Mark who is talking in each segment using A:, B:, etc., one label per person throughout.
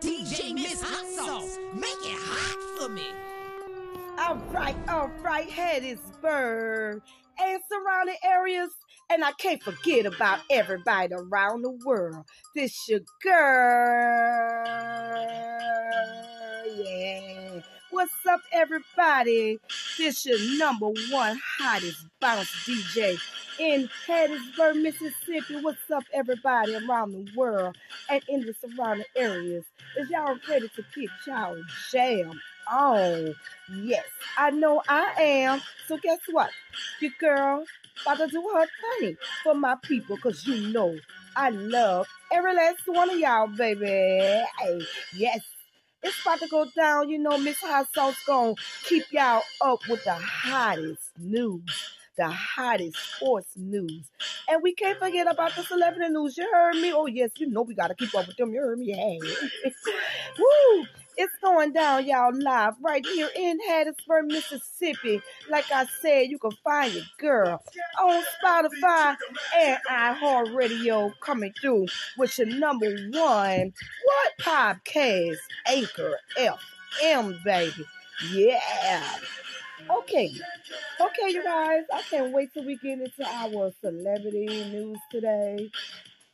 A: DJ Miss Hot Sauce, make it hot for me.
B: All right, all right, Hattiesburg and surrounding areas. And I can't forget about everybody around the world. This your girl. What's up, everybody? This your number one hottest bounce DJ in Hattiesburg, Mississippi. What's up, everybody around the world and in the surrounding areas? Is y'all ready to get y'all jam on? Yes, I know I am. So guess what? Your girl about to do her thing for my people because you know I love every last one of y'all, baby. Yes. It's about to go down. You know, Miss Hot Sauce gonna keep y'all up with the hottest news the hottest sports news. And we can't forget about the celebrity news. You heard me? Oh, yes, you know we got to keep up with them. You heard me? Hey. Woo! It's going down, y'all, live right here in Hattiesburg, Mississippi. Like I said, you can find your girl on Spotify and iHeartRadio coming through with your number one what podcast anchor FM, baby. Yeah. Okay. Okay, you guys. I can't wait till we get into our celebrity news today.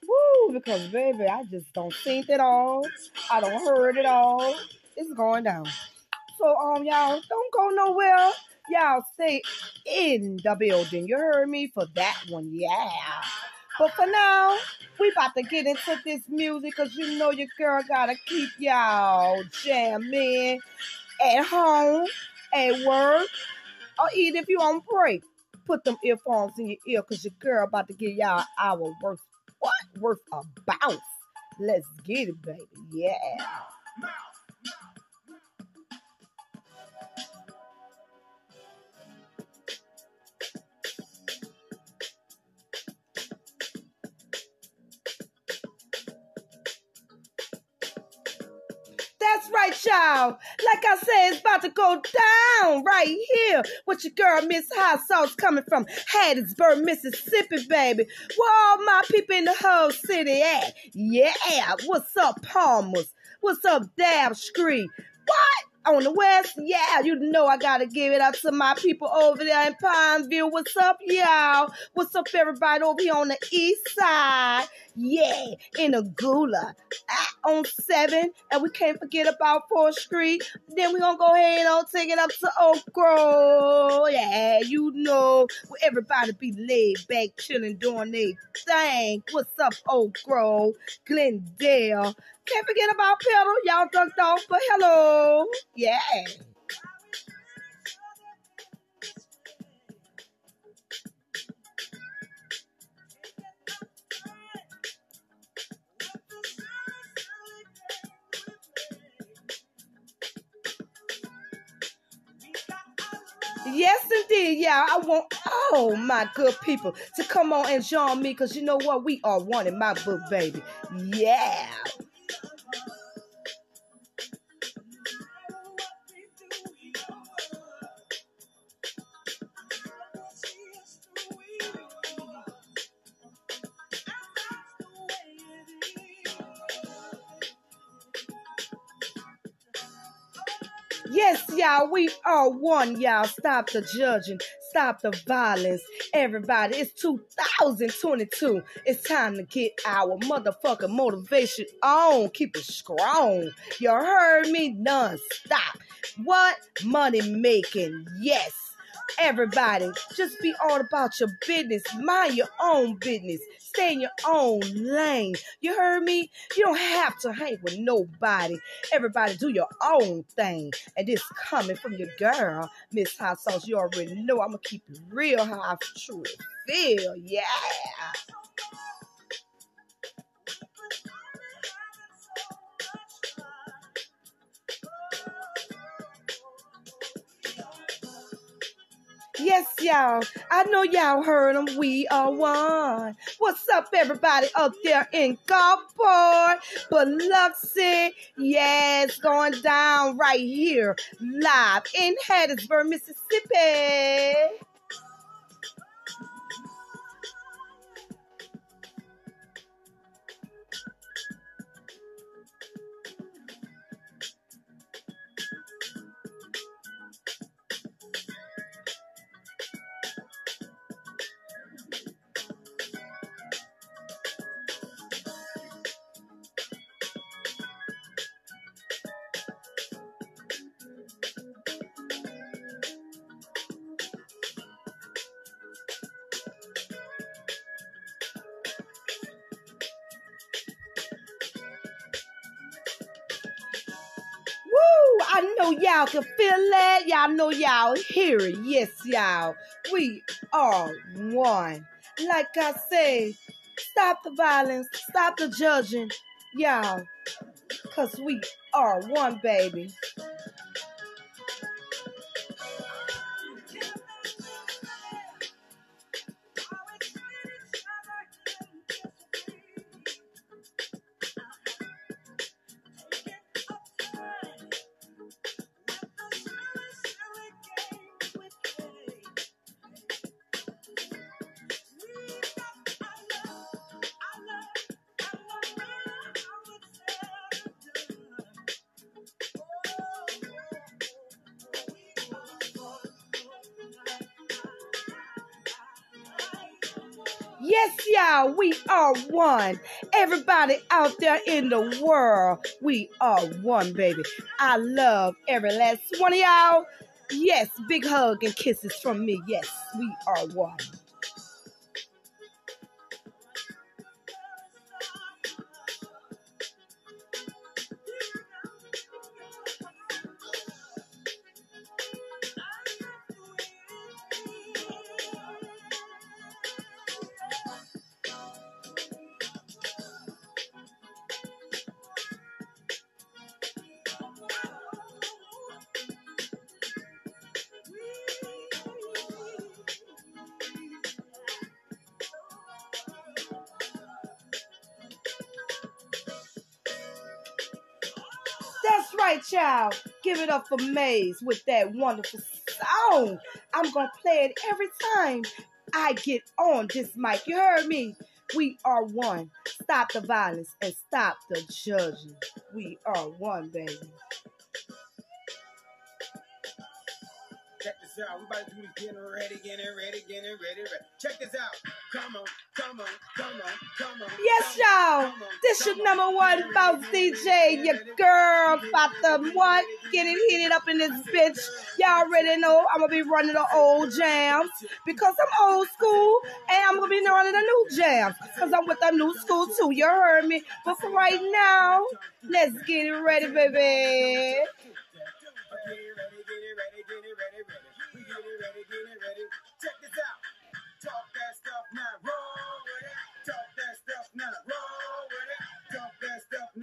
B: Woo, because baby, I just don't think it all. I don't heard it all. It's going down. So um y'all don't go nowhere. Y'all stay in the building. You heard me for that one, yeah. But for now, we about to get into this music because you know your girl gotta keep y'all jamming at home at work, or even if you on break, put them earphones in your ear because your girl about to give y'all our what worth a bounce. Let's get it, baby. Yeah. Y'all. Like I said, it's about to go down right here with your girl, Miss Hot Sauce, coming from Hattiesburg, Mississippi, baby. Where all my people in the whole city at? Yeah. What's up, Palmers? What's up, Dab Street? What? on the west, yeah, you know I gotta give it up to my people over there in Pineville. What's up, y'all? What's up, everybody over here on the east side? Yeah, in a gula ah, on seven, and we can't forget about Fourth Street. Then we gonna go ahead and take it up to Oak Grove. Yeah, you know where everybody be laid back, chilling, doing their thing. What's up, Oak Grove, Glendale? Can't forget about Petal. Y'all dunked off, but hello. Yeah. Yes, indeed. Yeah, I want all my good people to come on and join me because you know what? We are one in my book, baby. Yeah. Yes, y'all, we are one, y'all. Stop the judging, stop the violence. Everybody, it's 2022. It's time to get our motherfucking motivation on. Keep it strong. You heard me? Non-stop. What? Money making. Yes. Everybody, just be all about your business. Mind your own business. Stay in your own lane. You heard me? You don't have to hang with nobody. Everybody do your own thing. And this coming from your girl, Miss Hot Sauce. You already know I'm gonna keep it real how I truly feel. Yeah. Yes, y'all. I know y'all heard them. We are one. What's up, everybody up there in Gulfport, Biloxi? It's going down right here, live in Hattiesburg, Mississippi.
C: Can feel it. Y'all know y'all hear it. Yes, y'all. We are one. Like I say, stop the violence, stop the judging, y'all. Cause we are one, baby. Are one. Everybody out there in the world, we are one, baby. I love every last one of y'all. Yes, big hug and kisses from me. Yes, we are one. For Maze with that wonderful song. I'm going to play it every time I get on this mic. You heard me? We are one. Stop the violence and stop the judging. We are one, baby.
B: Check this out. We about to do this getting ready, getting ready, getting ready, ready. Check this out. Come on, come on, come on, come on.
C: Yes, y'all. This your number one bounce DJ. Your girl, Fathom What? Getting heated up in this bitch. Y'all already know I'm gonna be running the old jams because I'm old school and I'm gonna be running the new jams because I'm with the new school too. You heard me. But for right now, let's get it ready, baby.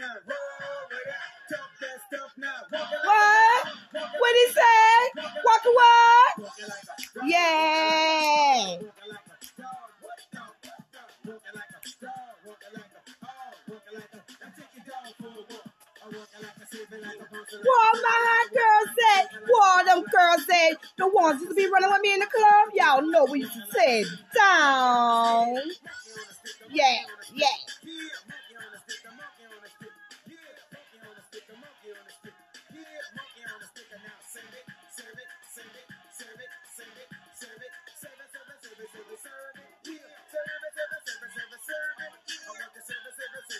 B: A silver, like a bouncer, like a-
C: What my girls said, what them girls said, the ones that be running with me in the club, y'all know we used to say down. Yeah, yeah.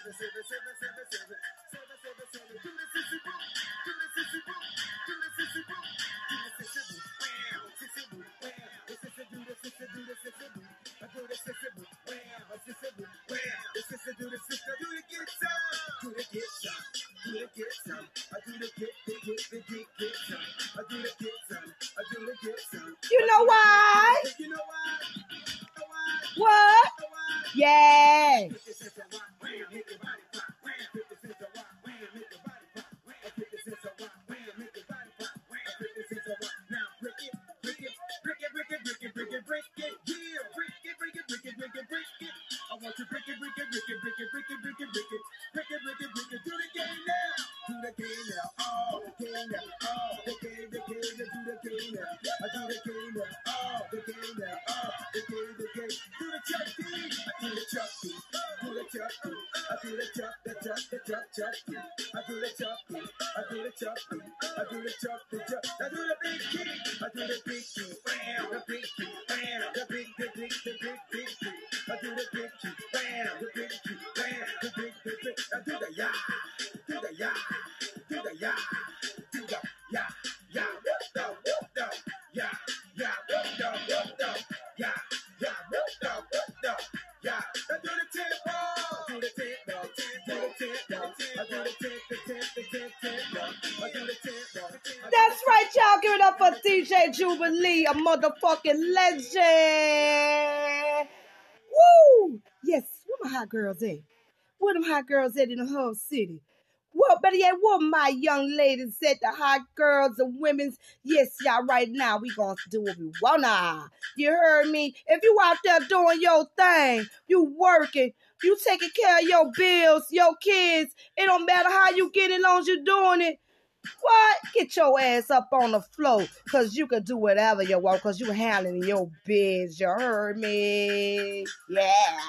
C: You know why?
B: You know why?
C: What? Yeah.
D: City? Well, but yet, what my young ladies said, the hot girls and women's, yes, y'all, right now, we gonna do what we wanna. You heard me? If you out there doing your thing, you working, you taking care of your bills, your kids, it don't matter how you get it, long as you doing it. What? Get your ass up on the floor, cause you can do whatever you want, cause you handling your biz, you heard me? Yeah.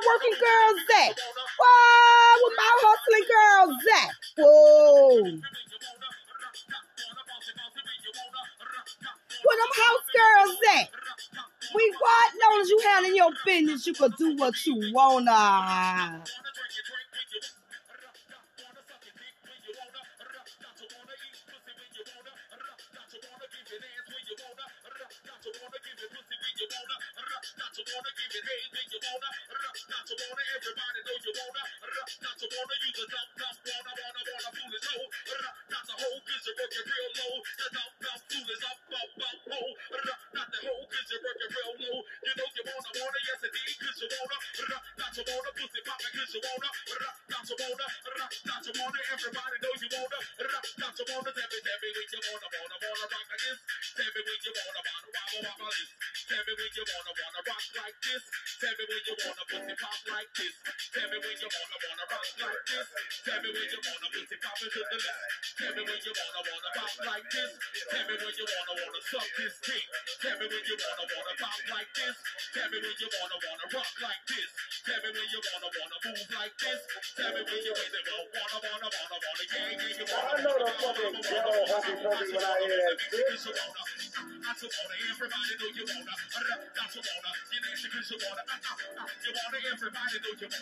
D: Working girls at? Whoa, where my hustling girls at? Whoa. Where them house girls at? We what? Long as you handling your business, you can do what you wanna. That's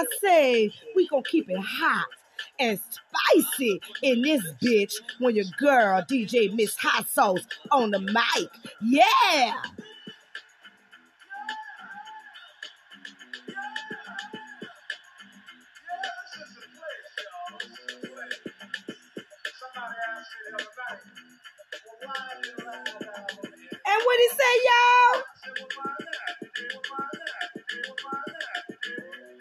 D: I say, we gonna keep it hot and spicy in this bitch when your girl DJ Miss Hot Sauce on the mic. Yeah. And what he say, y'all?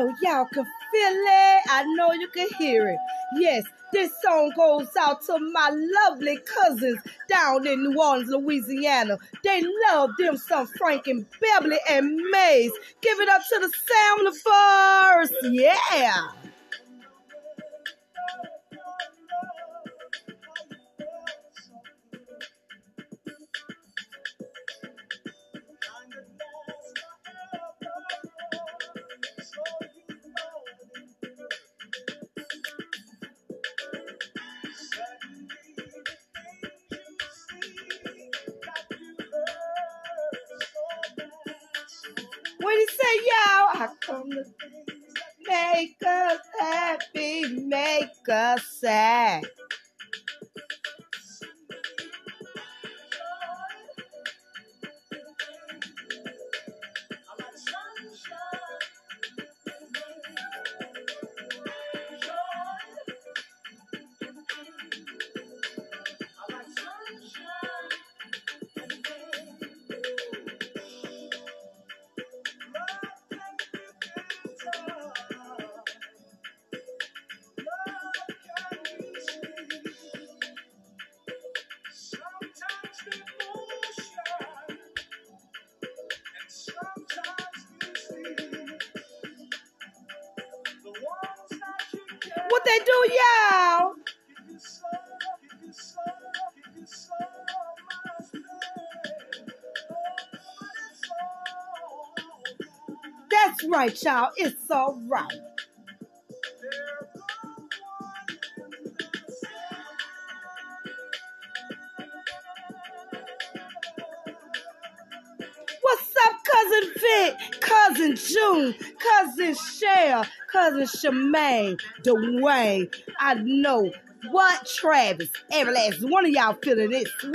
E: know y'all can feel it. I know you can hear it. Yes, this song goes out to my lovely cousins down in New Orleans, Louisiana. They love them some Frankie Beverly and Maze. Give it up to the sound of first. Yeah. Do, y'all? That's right, y'all. It's all right. Cousin Shemaine, Dwayne? I know what Travis. Every last one of y'all feeling this. Woo!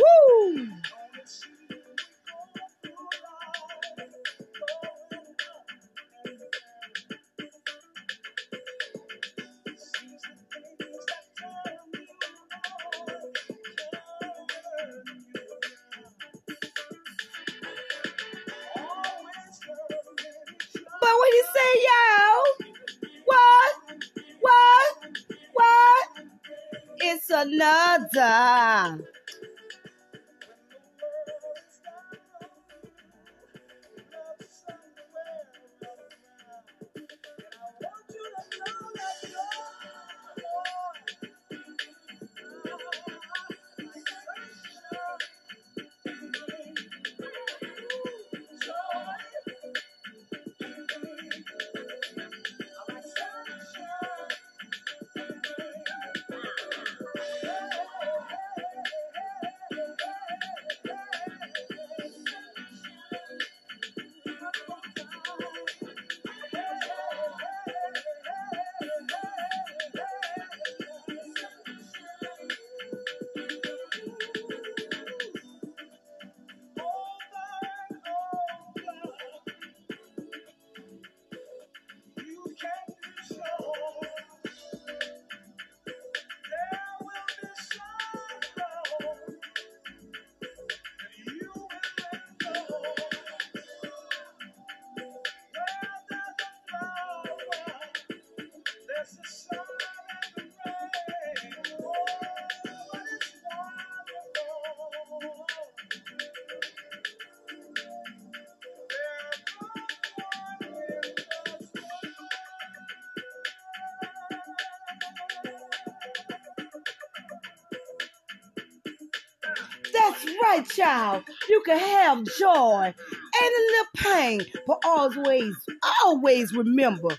E: That's right, child. You can have joy and a little pain, but always, always remember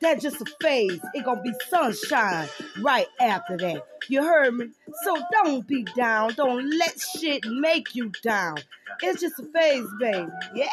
E: that just a phase. It gonna be sunshine right after that. You heard me? So don't be down. Don't let shit make you down. It's just a phase, baby. Yeah.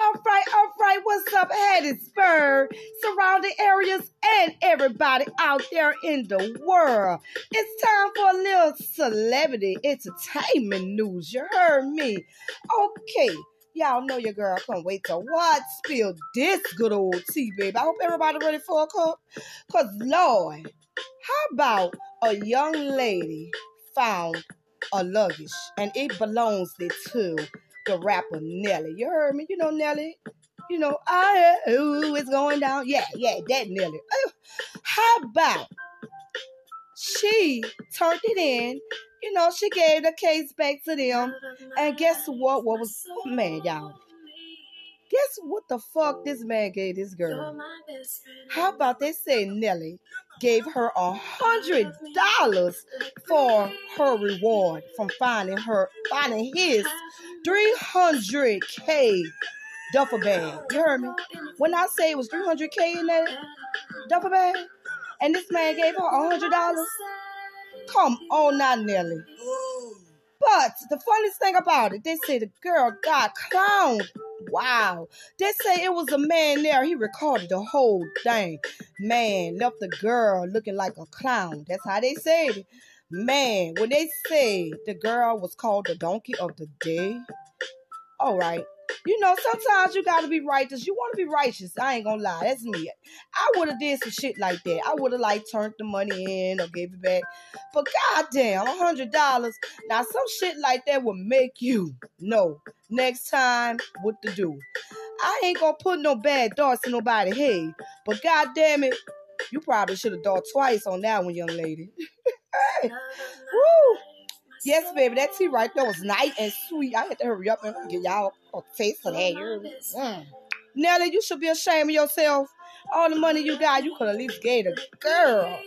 F: All
B: right, all right. What's up, Hattiesburg, surrounding areas, and everybody out there in the world? It's time for a little celebrity entertainment news. You heard me? Okay. Y'all know your girl can't wait to what spill this good old tea, baby. I hope everybody ready for a cup. Cause Lord, how about a young lady found a luggage and it belongs to the rapper Nelly. You heard me? You know Nelly? You know, I ooh, it's going down. Yeah, yeah, that Nelly. Oh, how about she turned it in? You know, she gave the case back to them. And guess what? What was man, y'all? Guess what the fuck this man gave this girl? How about they say Nelly gave her a hundred dollars for her reward from finding her finding his 300k duffel bag. You heard me? When I say it was 300k in that duffel bag, and this man gave her a hundred dollars. Come on now, Nelly. But the funniest thing about it, they say the girl got clowned. Wow. They say it was a man there. He recorded the whole thing. Man left the girl looking like a clown. That's how they said it. Man, when they say the girl was called the donkey of the day, all right. You know, sometimes you gotta be righteous. You want to be righteous. I ain't gonna lie. That's me. I would have did some shit like that. I would have like turned the money in or gave it back. But goddamn, a hundred dollars. Now some shit like that would make you know next time what to do. I ain't gonna put no bad thoughts in nobody's head. But goddamn it, you probably should have thought twice on that one, young lady. woo. Yes, baby, that tea right there was nice and sweet. I had to hurry up and get y'all a taste of that. You heard? Mm. Nelly, you should be ashamed of yourself. All the money you got, you could at least gave the girl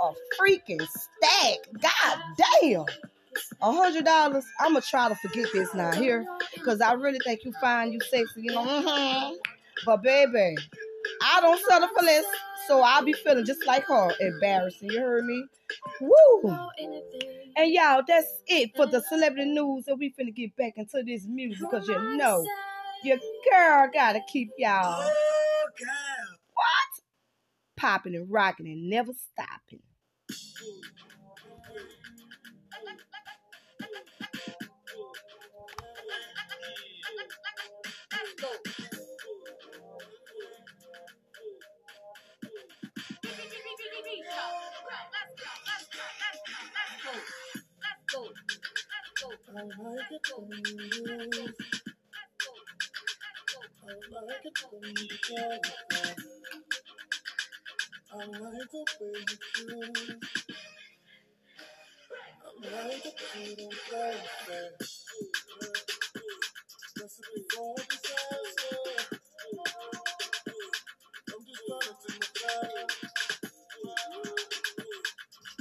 B: a freaking stack. God damn. A hundred dollars. I'ma try to forget this now here. Cause I really think you find you sexy, you know. Mm-hmm. But baby, I don't settle for less. So I'll be feeling just like her. Embarrassing. You heard me? Woo! And y'all, that's it for the celebrity news. And we finna get back into this music because you know your girl gotta keep y'all what? Popping and rocking and never stopping.
F: I like it when you move. I like it when you go. I like way you choose. I when don't just trying to my time.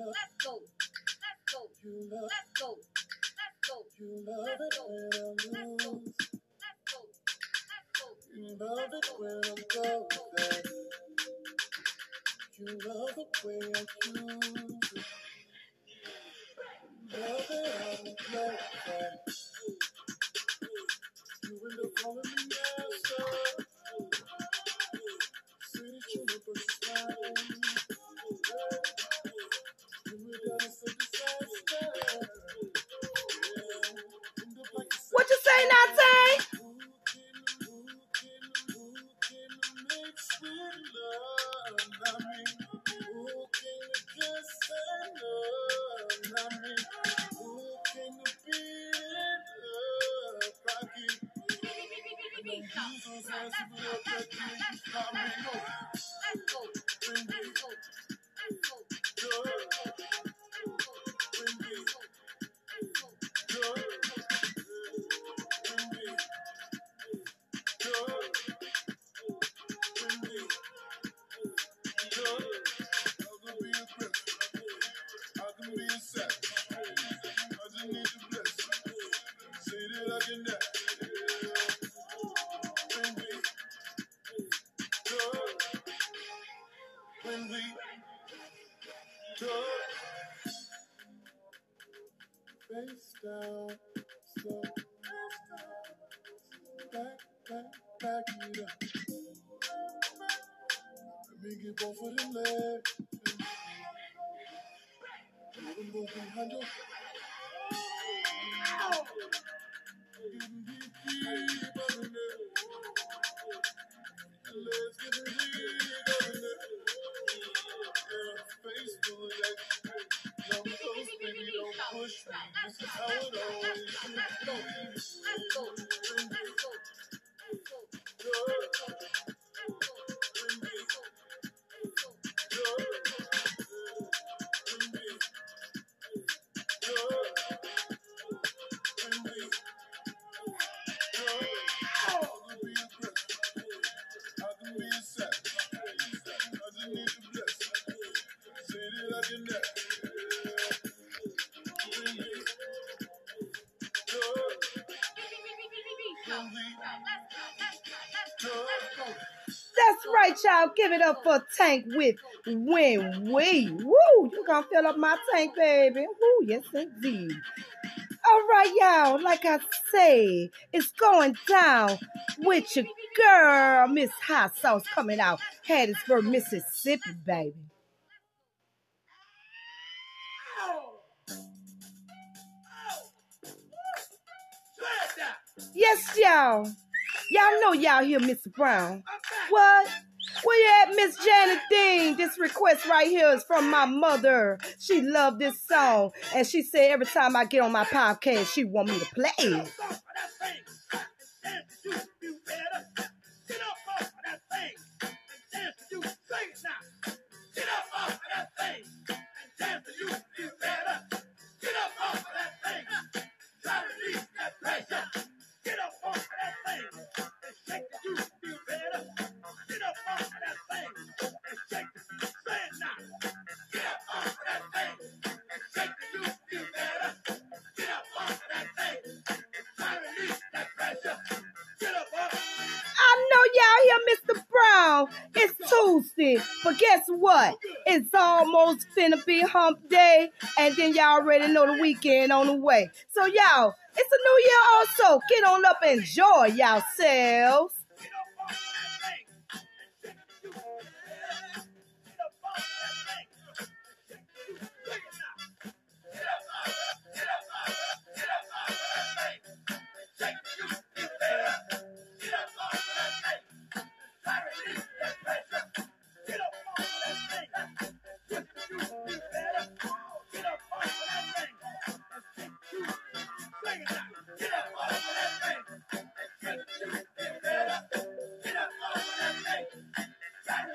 F: You kid. Not me. Down. Back, back, back it up. Let me get both of them legs. Let them behind your
G: for Tank with When We. Woo! You gonna fill up my tank, baby. Woo, yes indeed. All right, y'all. Like I say, it's going down with your girl, Miss Hot Sauce, coming out Hattiesburg, Mississippi, baby. Yes, y'all. Y'all know y'all hear Mr. Brown. What? Where you at, Miss Janet Dean? This request right here is from my mother. She loved this song, and she said every time I get on my podcast, she want me to play. But guess what? It's almost finna be hump day, and then y'all already know the weekend on the way. So y'all, it's a new year also. Get on up and enjoy yourselves.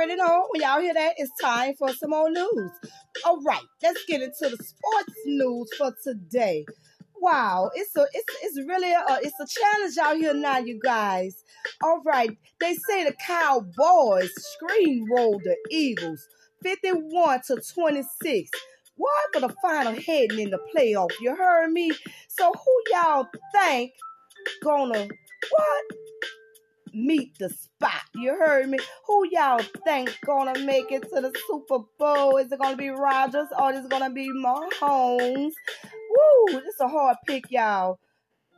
B: already know when y'all hear that, it's time for some more news. All right, let's get into the sports news for today. Wow, it's a it's it's really a it's a challenge out here now, you guys. All right, they say the Cowboys screen rolled the Eagles, fifty-one to twenty-six. What for the final heading in the playoff? You heard me. So who y'all think gonna what meet the spot. You heard me. Who y'all think gonna make it to the Super Bowl? Is it gonna be Rodgers or is it gonna be Mahomes? Woo, this a hard pick, y'all.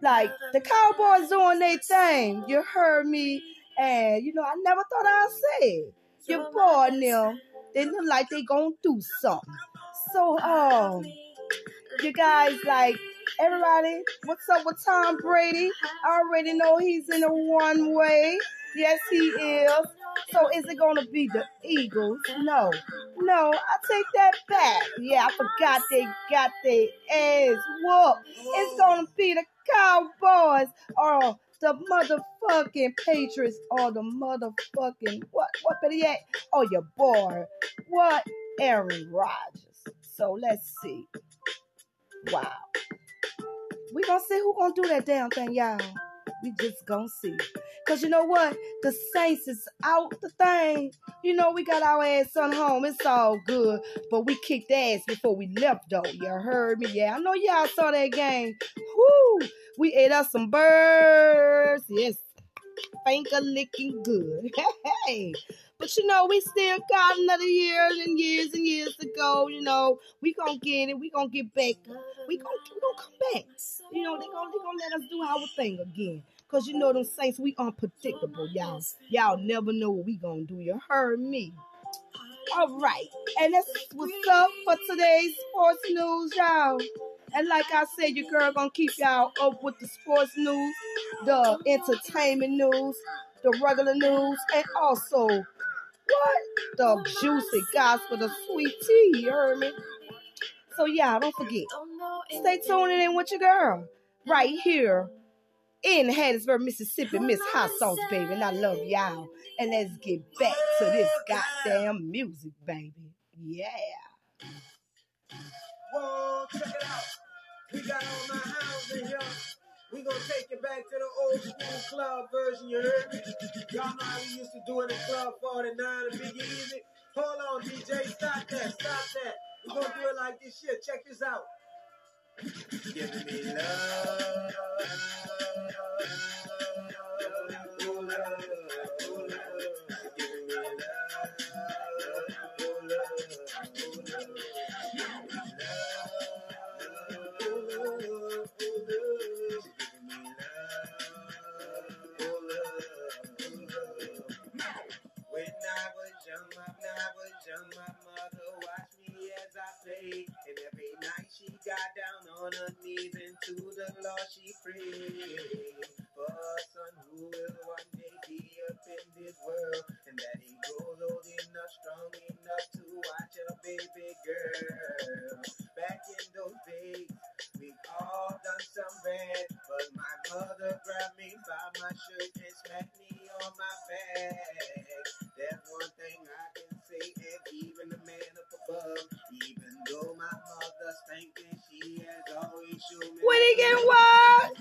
B: Like the Cowboys doing their thing. You heard me, and you know I never thought I'd say it. Your boy them, they look like they gonna do something. So, um, you guys like everybody. What's up with Tom Brady? I already know he's in a one way. Yes, he is. So is it gonna be the Eagles? No, no. I take that back. Yeah, I forgot they got their ass whooped. It's gonna be the Cowboys or the motherfucking Patriots or the motherfucking what? What better yet? Oh, your boy. What? Aaron Rodgers. So let's see. Wow. We gonna see who gonna do that damn thing, y'all. We just gonna see. Cause you know what? The Saints is out the thing. You know, we got our ass on home. It's all good. But we kicked ass before we left though. You heard me? Yeah, I know y'all saw that game. Whoo! We ate up some birds. Yes. Finger licking good. Hey. But you know, we still got another year and years and years to go. You know, we gonna get it. We gonna get back. We gonna, we gonna come back. You know, they gonna, they gonna let us do our thing again. Cause you know them Saints, we unpredictable, y'all. Y'all never know what we gonna do. You heard me. All right, and that's what's up for today's sports news, y'all. And like I said, your girl gonna keep y'all up with the sports news, the entertainment news, the regular news, and also what the juicy gospel, the sweet tea. You heard me? So yeah, don't forget. Stay tuned in with your girl right here in Hattiesburg, Mississippi, Miss Hot Sauce, baby. And I love y'all. And let's get back to this goddamn music, baby. Yeah.
H: Whoa, check it out. We got all my hounds in here. We gonna take you back to the old school club version, you heard me? Y'all know how we used to do it in Club 49 and Big Easy. Hold on, DJ, stop that, stop that. We gonna do it like this shit. Check this out. Give me love. Lord prayed. For a son who will one day be up in this world. And that he grows old enough, strong enough to watch a baby girl. Back in those days, We've all done some bad. But my mother grabbed me by my shirt and smacked me on my back.
B: When he get what?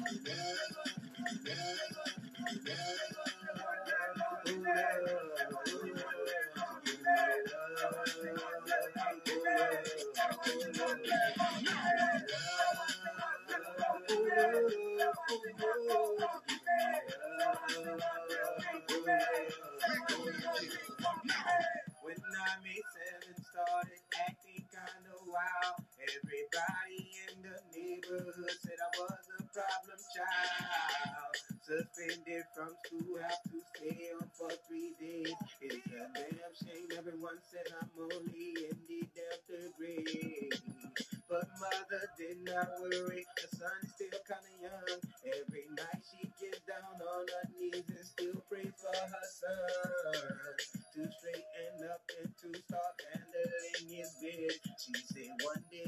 H: When I made seven started acting kinda wild, everybody neighborhood said I was a problem child. Suspended from school, have to stay on for three days. It's a damn shame. Everyone said I'm only in the third grade. But mother did not worry. The son's still kinda young. Every night she gets down on her knees and still prays for her son to straighten up and to start handling his bed. She said one day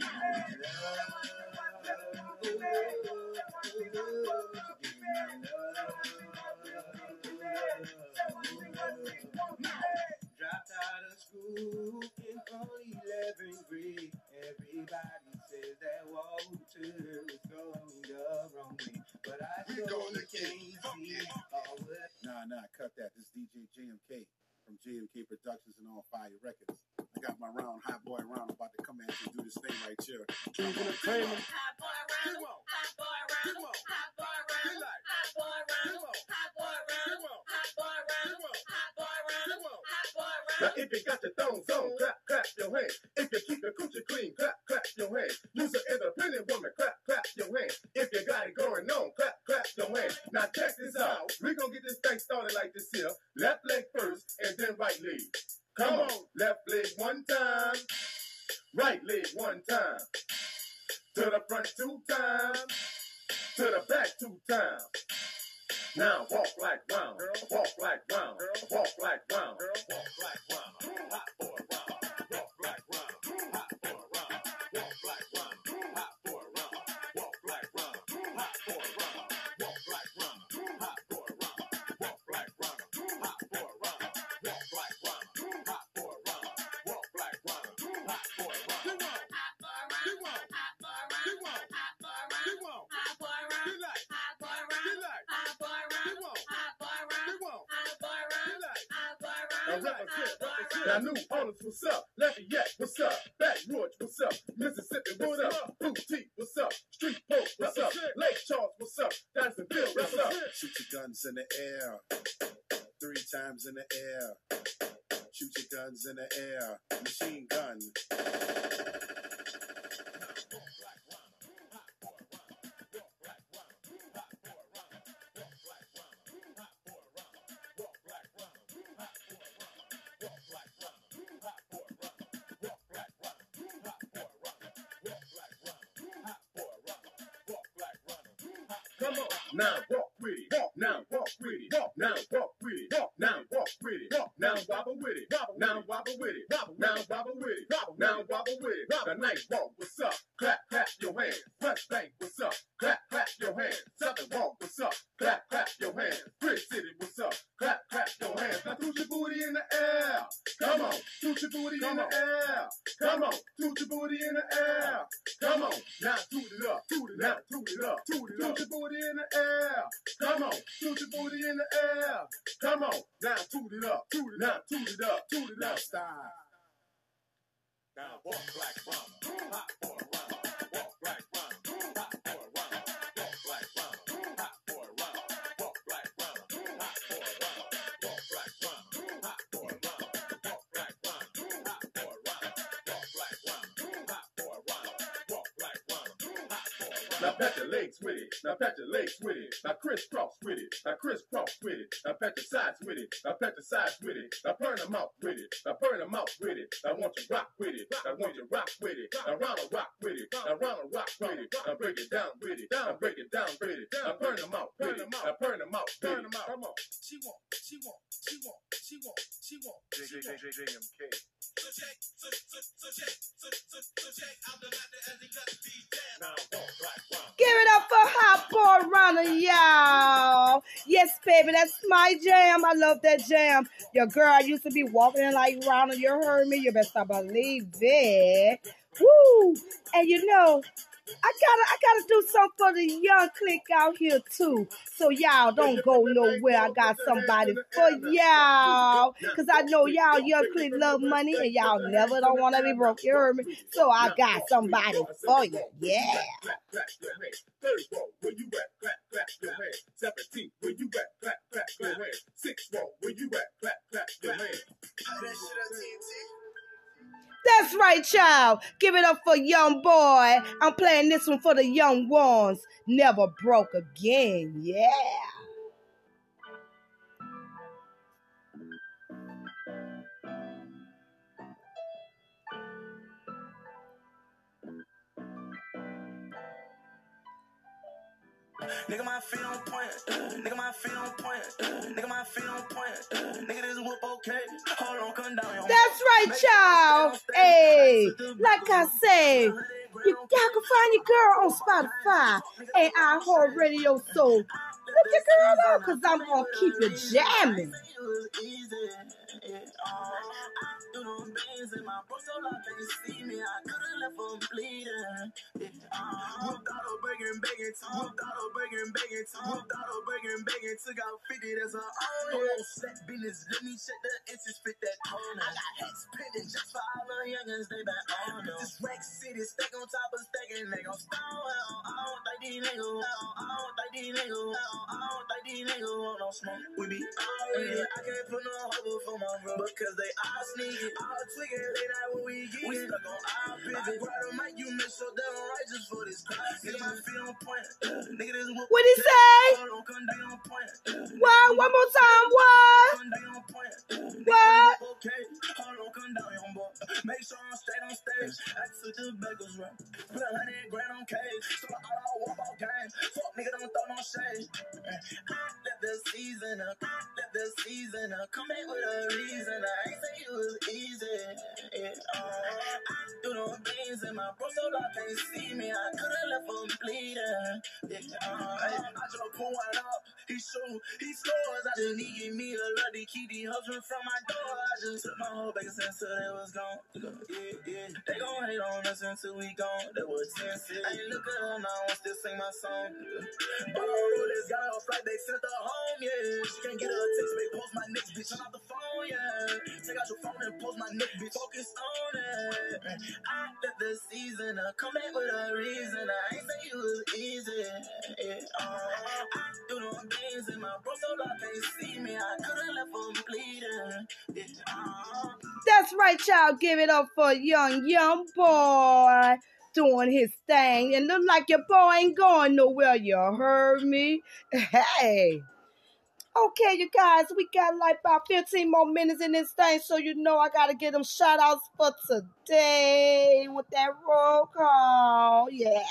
D: Nah, nah, cut that. This DJ JMK from JMK Productions and All Fire Records. I got my round, hot boy round, about to come at you and do this thing right here.
F: Kings Entertainment.
I: Hot boy round, hot boy round, hot boy round, hot boy round, hot boy round, hot boy round, hot boy round, hot boy
F: Now if you got your thongs on, clap, clap your hands. If you keep your coochie clean, clap, clap your hands. Use an independent woman, clap, clap your hands. If you got it going on, clap, clap your hands. Now check this out. We're gonna get this thing started like this here. Left leg first, and then right leg. Come on, left leg one time, right leg one time. To the front two times, to the back two times. Now walk like round, walk like round, walk like round, walk like round, boy Now
I: round,
F: represent,
I: hot boy
F: represent.
I: round.
F: Now New Orleans, what's up? Lafayette, what's up? Baton Rouge, what's up? Mississippi, what's up? Boutique, what's up? Street Post, what's up? Lake Charles, what's up? Jacksonville, what's up?
D: Shoot your guns in the air. Three times in the air. Shoot your guns in the air. Machine gun.
F: Now pat your legs with it. Now pat your legs with it. Now crisscross with it. Now crisscross with it. Now pat your sides with it. Now pat your sides with it. Now burn them out with it. Now burn them out with it. Now want you rock with it. Now want you rock with it. Now Ronald rock with it. Now Ronald rock with it. Now break it down with it. Now break it down with it. Now burn them out with it. Now burn them out. Burn them out. Come on.
H: She want, she want, she want, she want, she want, she want.
D: JJJJMK.
H: So
B: Give it up for Hot Boy Ronald, y'all. Yes, baby, that's my jam. I love that jam. Your girl used to be walking in like Ronald. You heard me. You better believe it. Woo! And you know, I gotta, I gotta do something for the young clique out here too. So y'all don't go nowhere. I got somebody for y'all, cause I know y'all young clique love money and y'all never don't want to be broke. You heard me? So I got somebody for you. Yeah.
F: Clap, clap. 34, where you at? Clap, clap your hands. 17, where you at? Clap, clap your hands. 6, where you at? Clap, clap your hands.
B: That's right, child. Give it up for young boy. I'm playing this one for the young ones. Never broke again. Yeah.
J: Nigga, my feet on point. Nigga, my feet on point. Nigga, my feet on point. Nigga, this whoop okay. Hold on, come down.
B: That's right, child. Hey, like I say, y'all can find your girl on Spotify and iHeart Radio. So look your girl up, cause I'm gonna keep it jamming.
J: Whooped out a breaking, begging, whooped out a breaking, begging, whooped out a breaking, begging, took out 50, that's a own. On set business, let me check the inches, fit that corner. I got hats pending just for all the youngins, they back on. This Rex City, stack on top of stacking, they gon'. I don't think these niggas, I don't think these niggas, I don't think these niggas want no smoke. We be oh, already, I can't put no hover for my bro, because they all sneaky, all tweaking, late night when we get We stuck on our pivot. Grab the mic, you sure they don't righteous for this. Nigga, my feet on point. Nigga, this whoop.
B: What he say?
J: Hold on, come down on point.
B: What? One more time. What?
J: Come down on point.
B: What?
J: Okay, hold on, come down, young boy. Make sure I'm straight on stage. I took the beggars run. Put a hundred grand on cage. So I all walk out game. Fuck nigga, don't throw no shade. I let the season up. Let the season up. Come back with a reason. I ain't say it was easy. Yeah, uh, I do them things in my bro so I can't see me. I could've left him bleeding. Yeah, uh, I just pull one up. He shoot, he scores. I just need me a to keep the husband from my door. I just took my whole back since they was gone. Yeah, yeah. They gon' hate on us until we gone. That was 10 I ain't look at her now, I still sing my song. Borrow this, got her flight, they sent her home, yeah. She can't get her text, they post my next bitch. Turn off the phone, yeah. Take out your phone and post my neck, bitch. Focus on it. I let the season uh, come back with a reason. I ain't say it was easy. Yeah, uh, I do them things in my bro so I can't see me. I could've left him bleeding. Yeah, uh,
B: That's right, child. Give it up for young, young boy doing his thing. And look like your boy ain't going nowhere. You heard me? Hey. Okay, you guys, we got like about 15 more minutes in this thing, so you know I gotta get them shout outs for today with that roll call. Yeah.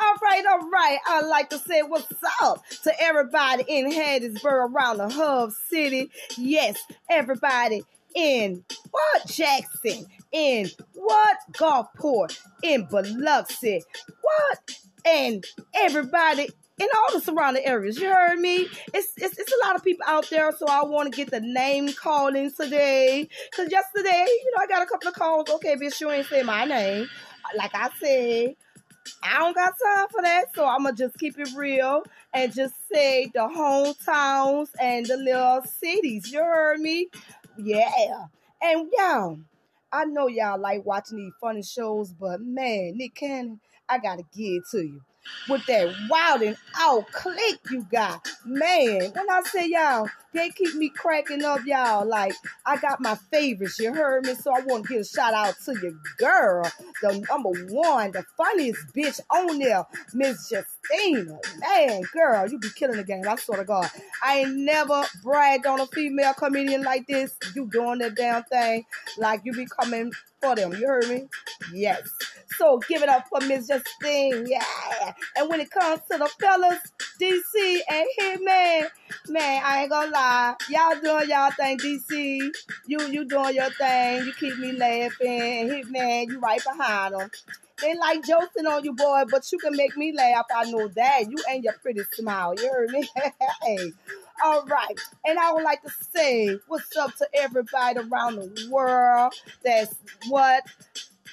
B: All right, all right. I'd like to say what's up to everybody in Hattiesburg, around the Hub City. Yes, everybody in what Jackson, in what Gulfport, in Biloxi, what, and everybody in all the surrounding areas. You heard me? It's it's, it's a lot of people out there, so I want to get the name calling today. Cause yesterday, you know, I got a couple of calls. Okay, bitch, you ain't say my name. Like I said. I don't got time for that, so I'm gonna just keep it real and just say the hometowns and the little cities. You heard me? Yeah. And y'all, I know y'all like watching these funny shows, but man, Nick Cannon, I gotta give it to you. With that wild and out click you got. Man, when I say y'all, they keep me cracking up, y'all. Like, I got my favorites, you heard me? So I want to give a shout out to your girl, the number one, the funniest bitch on there, Miss Justina. Man, girl, you be killing the game. I swear to God. I ain't never bragged on a female comedian like this. You doing that damn thing like you be coming for them. You heard me? Yes. So give it up for Miss Justine. Yeah. And when it comes to the fellas, DC and Hitman, man, I ain't gonna lie. Y'all doing y'all thing, DC. You you doing your thing. You keep me laughing. Hitman, you right behind them. They like joking on you, boy, but you can make me laugh. I know that. You and your pretty smile. You heard me? hey. All right. And I would like to say what's up to everybody around the world that's what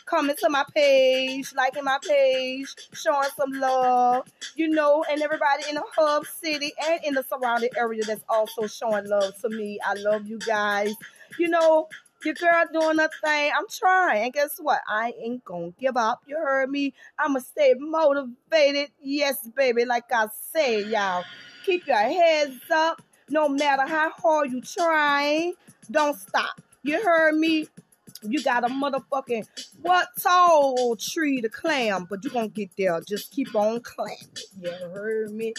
B: coming to my page, liking my page, showing some love, you know, and everybody in the hub city and in the surrounding area that's also showing love to me. I love you guys. You know, your girl doing her thing. I'm trying. And guess what? I ain't gonna give up. You heard me? I'ma stay motivated. Yes, baby. Like I said, y'all. Keep your heads up. No matter how hard you trying. Don't stop. You heard me? You got a motherfucking what tall tree to climb, but you gonna get there. Just keep on climbing. You heard me?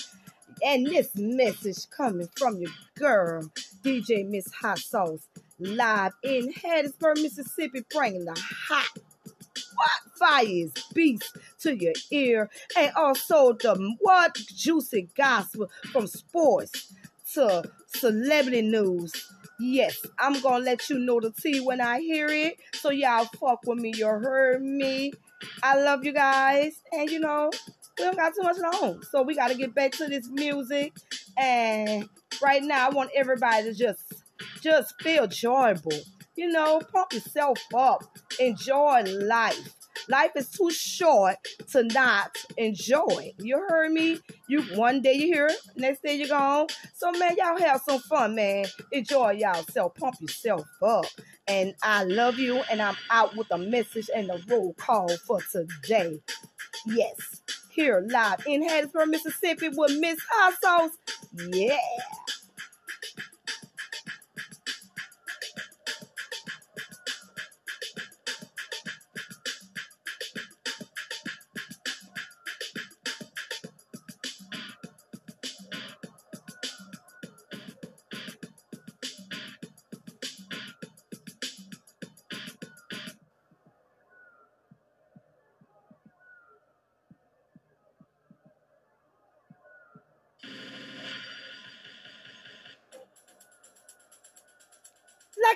B: And this message coming from your girl, DJ Miss Hot Sauce, live in Hattiesburg, Mississippi, bringing the hot fires beast to your ear, and also the what juicy gospel from sports to celebrity news. Yes, I'm gonna let you know the tea when I hear it. So y'all fuck with me. You heard me. I love you guys, and you know we don't got too much long, so we got to get back to this music. And right now, I want everybody to just just feel joyful. You know, pump yourself up, enjoy life. Life is too short to not enjoy. You heard me? You one day you hear it, next day you're gone. So man, y'all have some fun, man. Enjoy yourself, pump yourself up. And I love you, and I'm out with a message and a roll call for today. Yes, here live in Hattiesburg, Mississippi with Miss Hot Sauce. Yeah.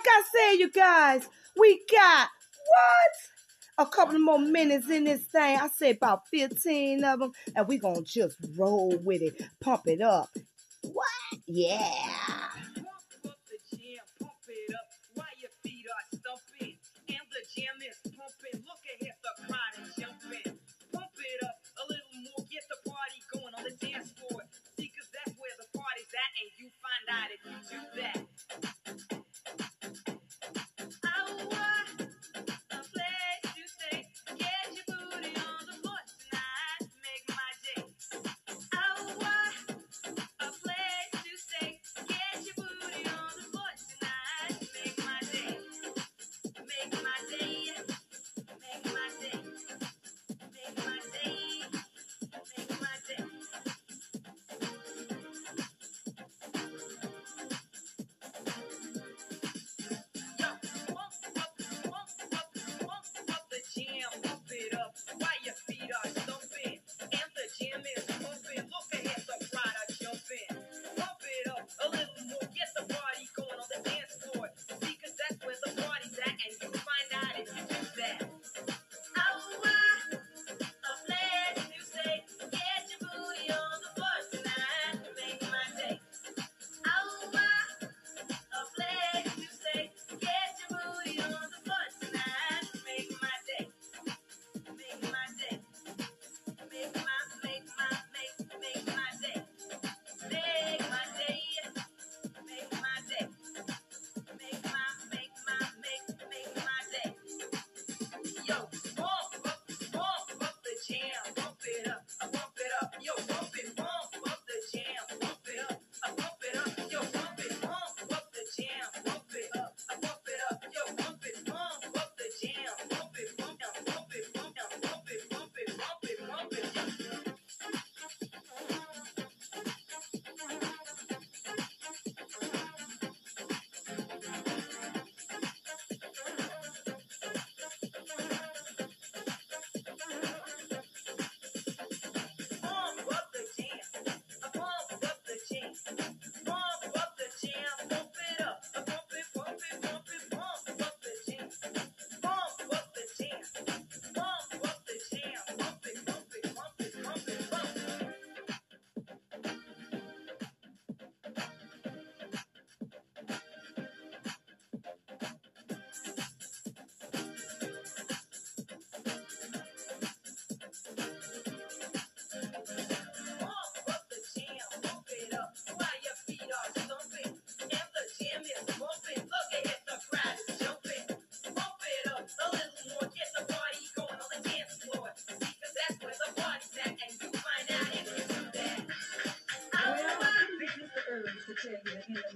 B: Like I said, you guys, we got what? A couple more minutes in this thing. I say about 15 of them, and we gonna just roll with it, pump it up. What? Yeah.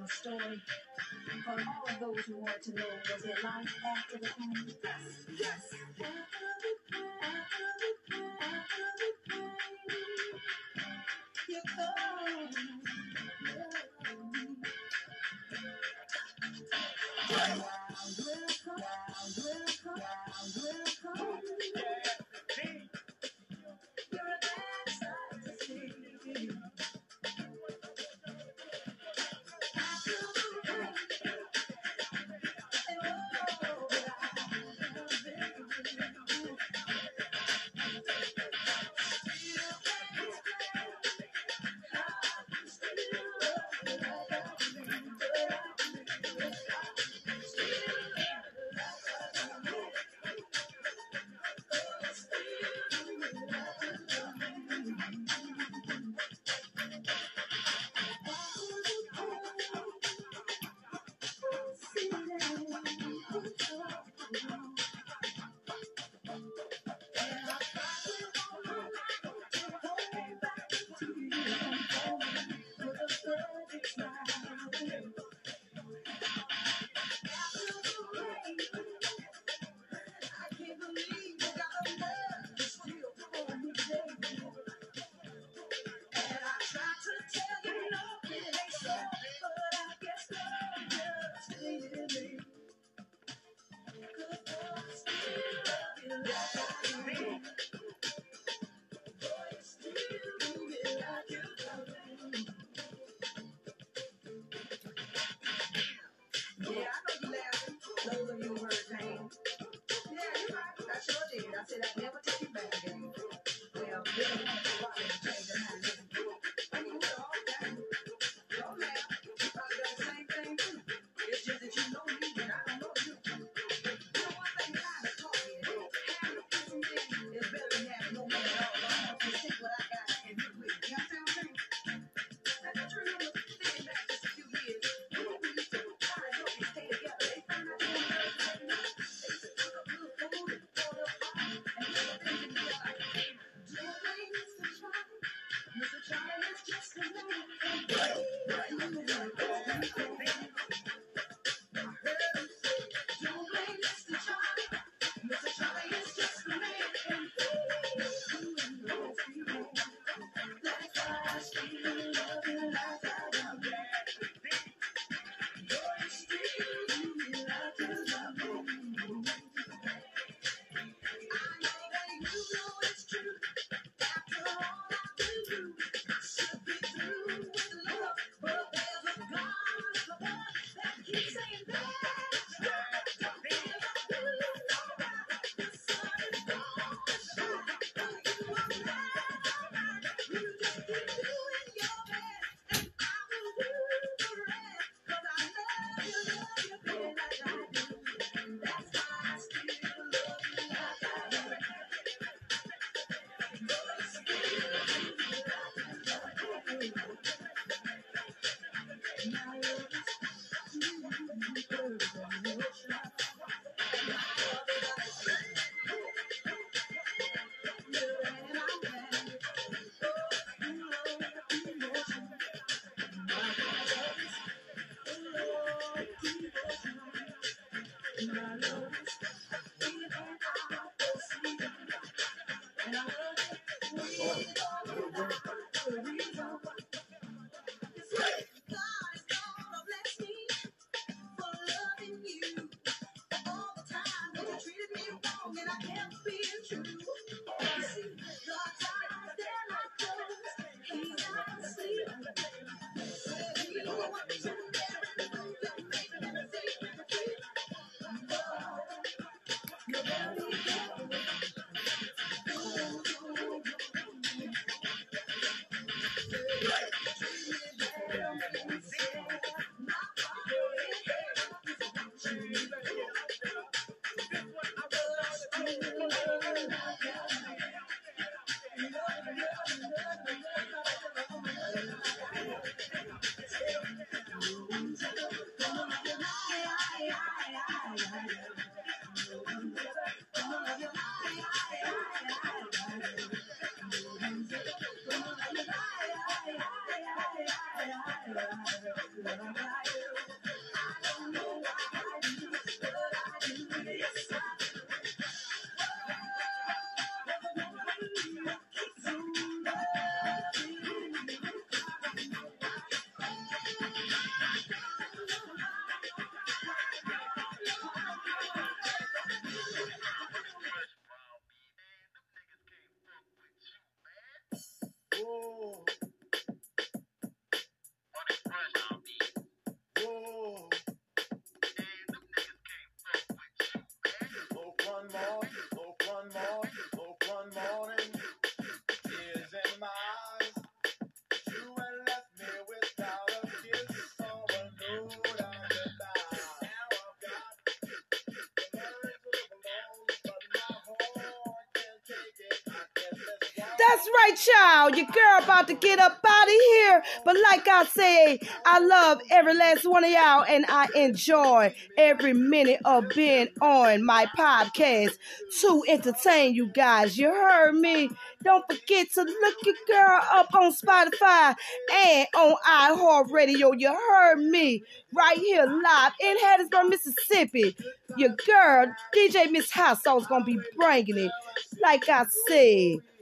E: original story. For all of those who want to know, was there life after the pain? Yes, yes. After the pain, after the pain, after the pain, you come.
K: don't expire. Yeah. my lows. Even if I fall asleep.
F: That's
B: right, child. Your girl about to get up out of here. But like I say, I love every last one of y'all and I enjoy every minute of being on my podcast to entertain you guys. You heard me. Don't forget to look your girl up on Spotify and on iHeartRadio. You heard me right here live in Hattiesburg, Mississippi. Your girl, DJ Miss House, I was gonna be bringing it. Like I said,